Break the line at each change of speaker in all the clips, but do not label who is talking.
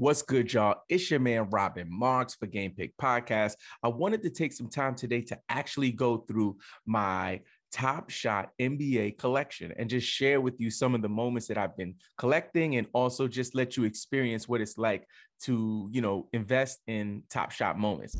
What's good, y'all? It's your man Robin Marks for Game Pick Podcast. I wanted to take some time today to actually go through my Top Shot NBA collection and just share with you some of the moments that I've been collecting and also just let you experience what it's like to, you know, invest in Top Shot moments.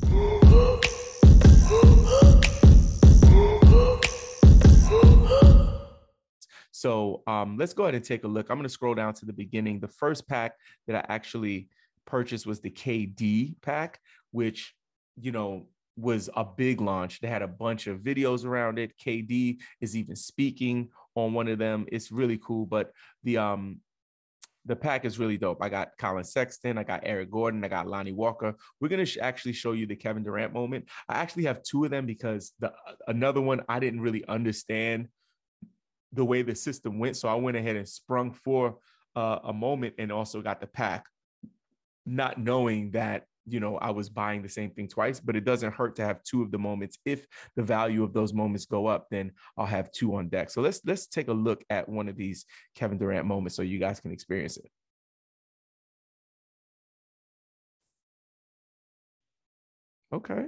So um, let's go ahead and take a look. I'm going to scroll down to the beginning. The first pack that I actually purchased was the KD pack, which, you know, was a big launch. They had a bunch of videos around it. KD is even speaking on one of them. It's really cool. But the um the pack is really dope. I got Collin Sexton, I got Eric Gordon, I got Lonnie Walker. We're gonna sh- actually show you the Kevin Durant moment. I actually have two of them because the another one I didn't really understand the way the system went. So I went ahead and sprung for uh, a moment and also got the pack, not knowing that you know I was buying the same thing twice. But it doesn't hurt to have two of the moments. If the value of those moments go up, then I'll have two on deck. So let's let's take a look at one of these Kevin Durant moments so you guys can experience it. Okay.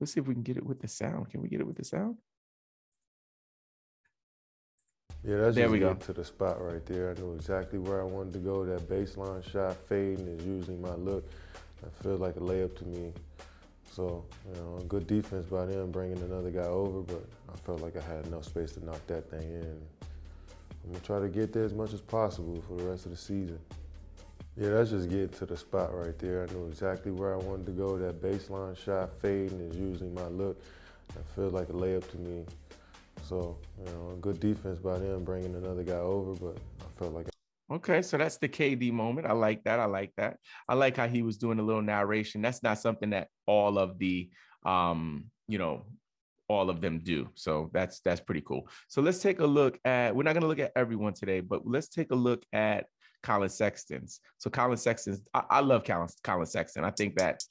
Let's see if we can get it with the sound. Can we get it with the sound?
Yeah, that's
There
just
we go.
to the spot right there. I knew exactly where I wanted to go. That baseline shot fading is usually my look. I feel like a layup to me. So, you know, good defense by them bringing another guy over, but I felt like I had enough space to knock that thing in. I'm gonna try to get there as much as possible for the rest of the season. Yeah, that's just getting to the spot right there. I knew exactly where I wanted to go. That baseline shot fading is usually my look. I feel like a layup to me. So, you know, good defense by them bringing another guy over, but I felt like
Okay, so that's the KD moment. I like that. I like that. I like how he was doing a little narration. That's not something that all of the um, you know, all of them do. So that's that's pretty cool. So let's take a look at we're not going to look at everyone today, but let's take a look at Collin Sexton's. So Collin Sexton's I, I love Collin, Collin Sexton. I think that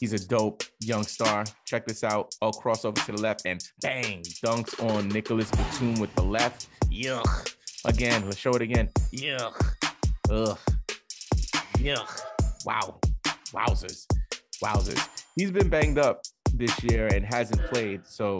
he's a dope young star. Check this out. Oh, I'll cross over to the left and bang, dunks on Nicolas Batum with the left. Yuck. Again, let's show it again. Yuck. Ugh. Yuck. Wow. Wowzers. Wowzers. He's been banged up this year and hasn't played. So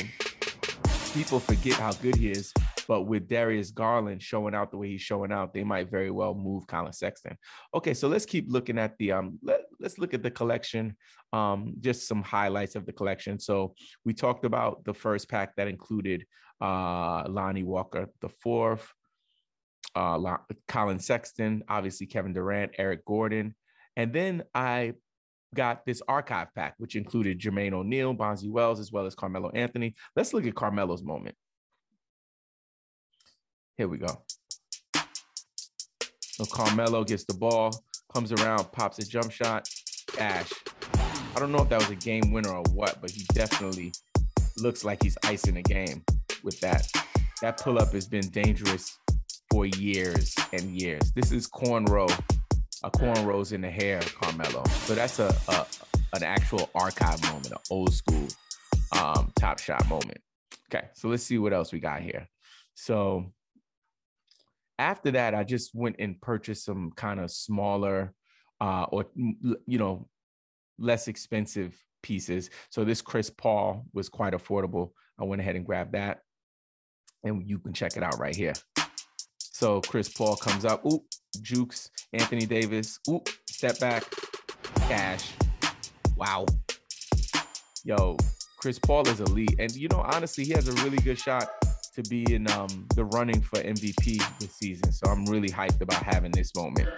people forget how good he is. But with Darius Garland showing out the way he's showing out, they might very well move Collin Sexton. Okay, so let's keep looking at the um. Let, let's look at the collection. Um, just some highlights of the collection. So we talked about the first pack that included uh Lonnie Walker, the fourth, uh Collin Sexton, obviously Kevin Durant, Eric Gordon, and then I got this archive pack, which included Jermaine O'Neal, Bonzi Wells, as well as Carmelo Anthony. Let's look at Carmelo's moment. Here we go. So Carmelo gets the ball, comes around, pops a jump shot, cash. I don't know if that was a game winner or what, but he definitely looks like he's icing a game with that. That pull up has been dangerous for years and years. This is cornrow, a cornrows in the hair, Carmelo. So that's a, a an actual archive moment, an old school um, top shot moment. Okay, so let's see what else we got here. So after that, I just went and purchased some kind of smaller uh, or you know less expensive pieces. So this Chris Paul was quite affordable. I went ahead and grabbed that, and you can check it out right here. So Chris Paul comes up, oop, jukes, Anthony Davis, oop, step back, cash. Wow. Yo, Chris Paul is elite. And you know, honestly, he has a really good shot to be in um, the running for MVP this season. So I'm really hyped about having this moment.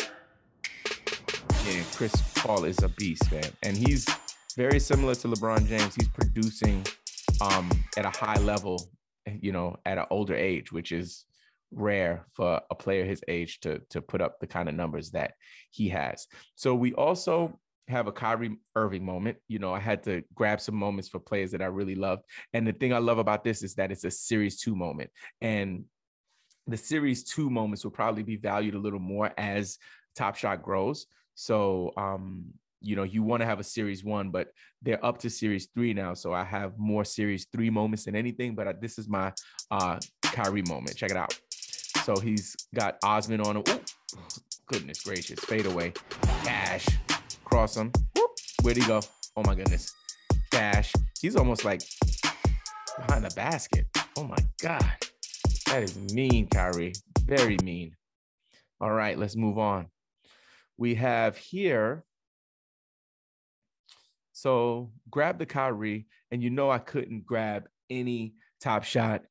Yeah, Chris Paul is a beast, man. And he's very similar to LeBron James. He's producing um, at a high level, you know, at an older age, which is rare for a player his age to to put up the kind of numbers that he has. So we also have a Kyrie Irving moment. You know, I had to grab some moments for players that I really loved. And the thing I love about this is that it's a series two moment. And the series two moments will probably be valued a little more as Top Shot grows. So um, you know, you want to have a series one, but they're up to series three now. So I have more series three moments than anything, but I, this is my uh Kyrie moment. Check it out. So he's got Osman on him. Ooh, goodness gracious, fade away. Cash, cross him. Whoop. Where'd he go? Oh my goodness. Cash. He's almost like behind the basket. Oh my God. That is mean, Kyrie. Very mean. All right, let's move on. We have here. So grab the Kyrie, and you know I couldn't grab any top shot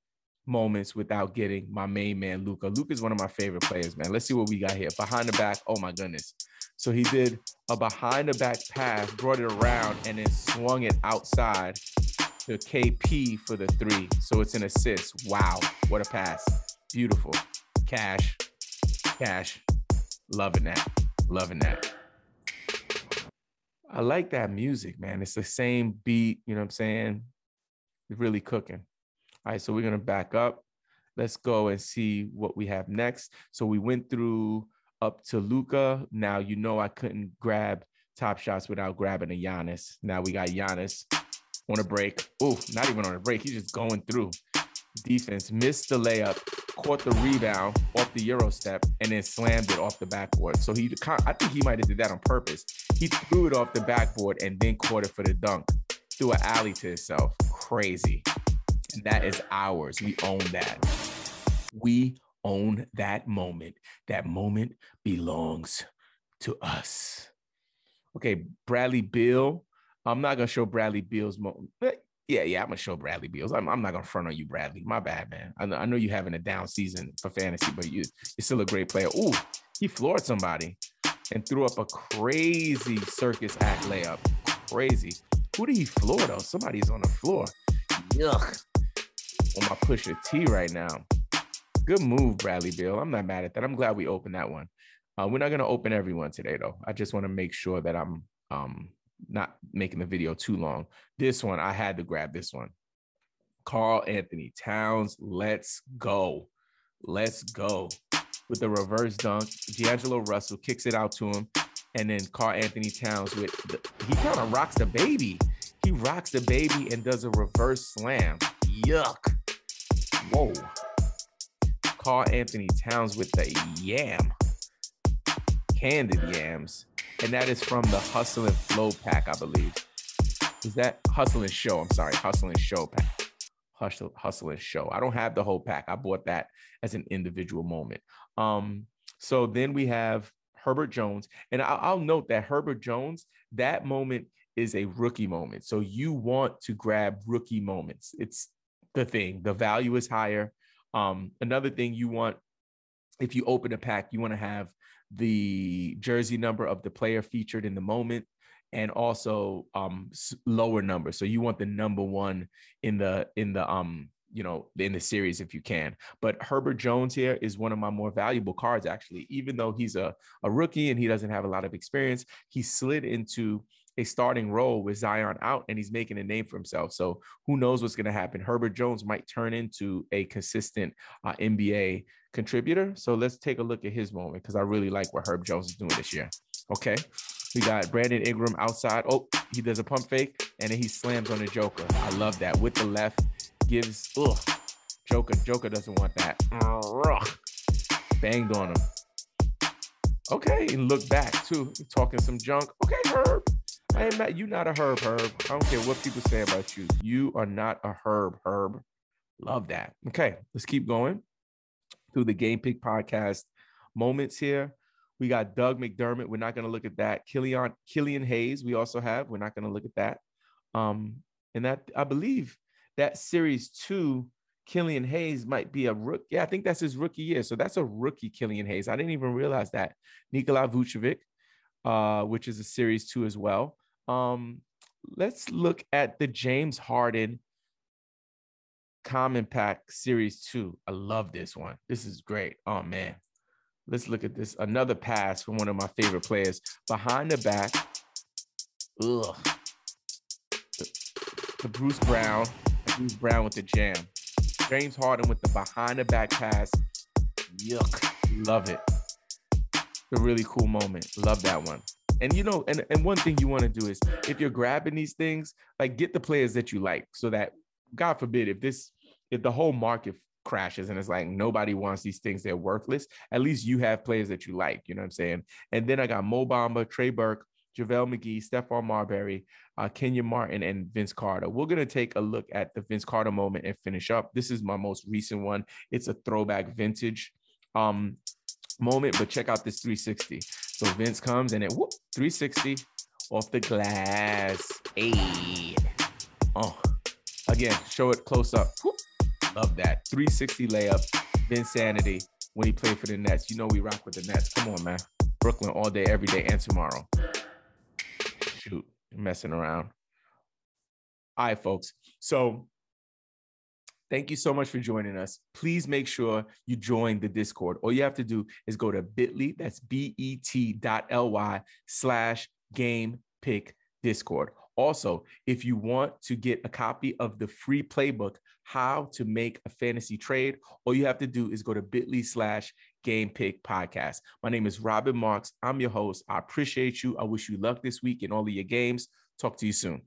moments without getting my main man Luka. Luka is one of my favorite players, man. Let's see what we got here. Behind the back. Oh my goodness. So he did a behind the back pass, brought it around, and then swung it outside to KP for the three. So it's an assist. Wow, what a pass. Beautiful. Cash. Cash. Loving that. Loving that. I like that music, man. It's the same beat, you know what I'm saying? It's really cooking. All right, so we're gonna back up. Let's go and see what we have next. So we went through up to Luka. Now you know I couldn't grab top shots without grabbing a Giannis. Now we got Giannis on a break. Oh, not even on a break. He's just going through. Defense missed the layup, caught the rebound off the euro step, and then slammed it off the backboard. So he, I think he might have did that on purpose. He threw it off the backboard and then caught it for the dunk. Threw an alley to himself. Crazy. And that is ours. We own that. We own that moment. That moment belongs to us. Okay, Bradley Beal. I'm not gonna show Bradley Beal's moment. Eh, yeah, yeah, I'm gonna show Bradley Beals. I'm, I'm not gonna front on you, Bradley. My bad, man. I know, I know you're having a down season for fantasy, but you, you're still a great player. Ooh, he floored somebody and threw up a crazy circus act layup. Crazy. Who did he floor though? Somebody's on the floor. Yuck. On my Pusha T right now. Good move, Bradley Beal. I'm not mad at that. I'm glad we opened that one. Uh, we're not gonna open everyone today though. I just want to make sure that I'm um not making the video too long. This one, I had to grab this one. Karl-Anthony Towns, let's go. Let's go. With the reverse dunk, D'Angelo Russell kicks it out to him. And then Karl-Anthony Towns with the, he kind of rocks the baby. He rocks the baby and does a reverse slam. Yuck. Whoa. Karl-Anthony Towns with the yam. Candid yams and that is from the Hustle and Flow pack, I believe. Is that Hustle and Show? I'm sorry, Hustle and Show pack. Hustle, Hustle and Show. I don't have the whole pack. I bought that as an individual moment. Um, so then we have Herbert Jones, and I'll, I'll note that Herbert Jones, that moment is a rookie moment. So you want to grab rookie moments. It's the thing. The value is higher. Um, another thing you want, if you open a pack, you want to have the jersey number of the player featured in the moment and also um lower number. So you want the number one in the in the um you know in the series if you can. But herbert jones here is one of my more valuable cards actually. Even though he's a, a rookie and he doesn't have a lot of experience he slid into a starting role with zion out and he's making a name for himself so who knows what's going to happen herbert jones might turn into a consistent uh, nba contributor. So let's take a look at his moment because I really like what Herb Jones is doing this year. Okay. We got Brandon Ingram outside. Oh, he does a pump fake and then he slams on the Joker. I love that. With the left, gives, ugh, Joker. Joker doesn't want that. Banged on him. Okay, and look back too, talking some junk. Okay, Herb. I am not, you not a Herb, Herb. I don't care what people say about you. You are not a Herb, Herb. Love that. Okay, let's keep going through the Game Pick podcast moments here. We got Doug McDermott. We're not going to look at that. Killian Killian Hayes. We also have. We're not going to look at that. Um, and that I believe that series two, Killian Hayes might be a rook. Yeah, I think that's his rookie year. So that's a rookie Killian Hayes. I didn't even realize that. Nikola Vucevic, uh, which is a series two as well. Um, let's look at the James Harden Common Pack Series 2. I love this one. This is great. Oh, man. Let's look at this. Another pass from one of my favorite players. Behind the back. Ugh. The, Bruce Brown. Bruce Brown with the jam. James Harden with the behind the back pass. Yuck. Love it. A really cool moment. Love that one. And you know, and, and one thing you want to do is if you're grabbing these things, like get the players that you like so that God forbid if this if the whole market crashes and it's like nobody wants these things. They're worthless. At least you have players that you like. You know what I'm saying? And then I got Mo Bamba, Trey Burke, JaVale McGee, Stephon Marbury, uh, Kenyon Martin, and Vince Carter. We're going to take a look at the Vince Carter moment and finish up. This is my most recent one. It's a throwback vintage um, moment, but check out this 360. So Vince comes and it whoop, 360 off the glass. Hey. Oh, again, show it close up. Whoop. Love that. 360 layup, Vinsanity when he played for the Nets. You know we rock with the Nets. Come on, man. Brooklyn all day, every day, and tomorrow shoot, messing around. All right, folks. So thank you so much for joining us. Please make sure you join the Discord. All you have to do is go to bit.ly, that's B-E-T.ly slash game pick Discord. Also, if you want to get a copy of the free playbook, how to make a fantasy trade, all you have to do is go to bit.ly slash game pick podcast. My name is Robin Marks. I'm your host. I appreciate you. I wish you luck this week in all of your games. Talk to you soon.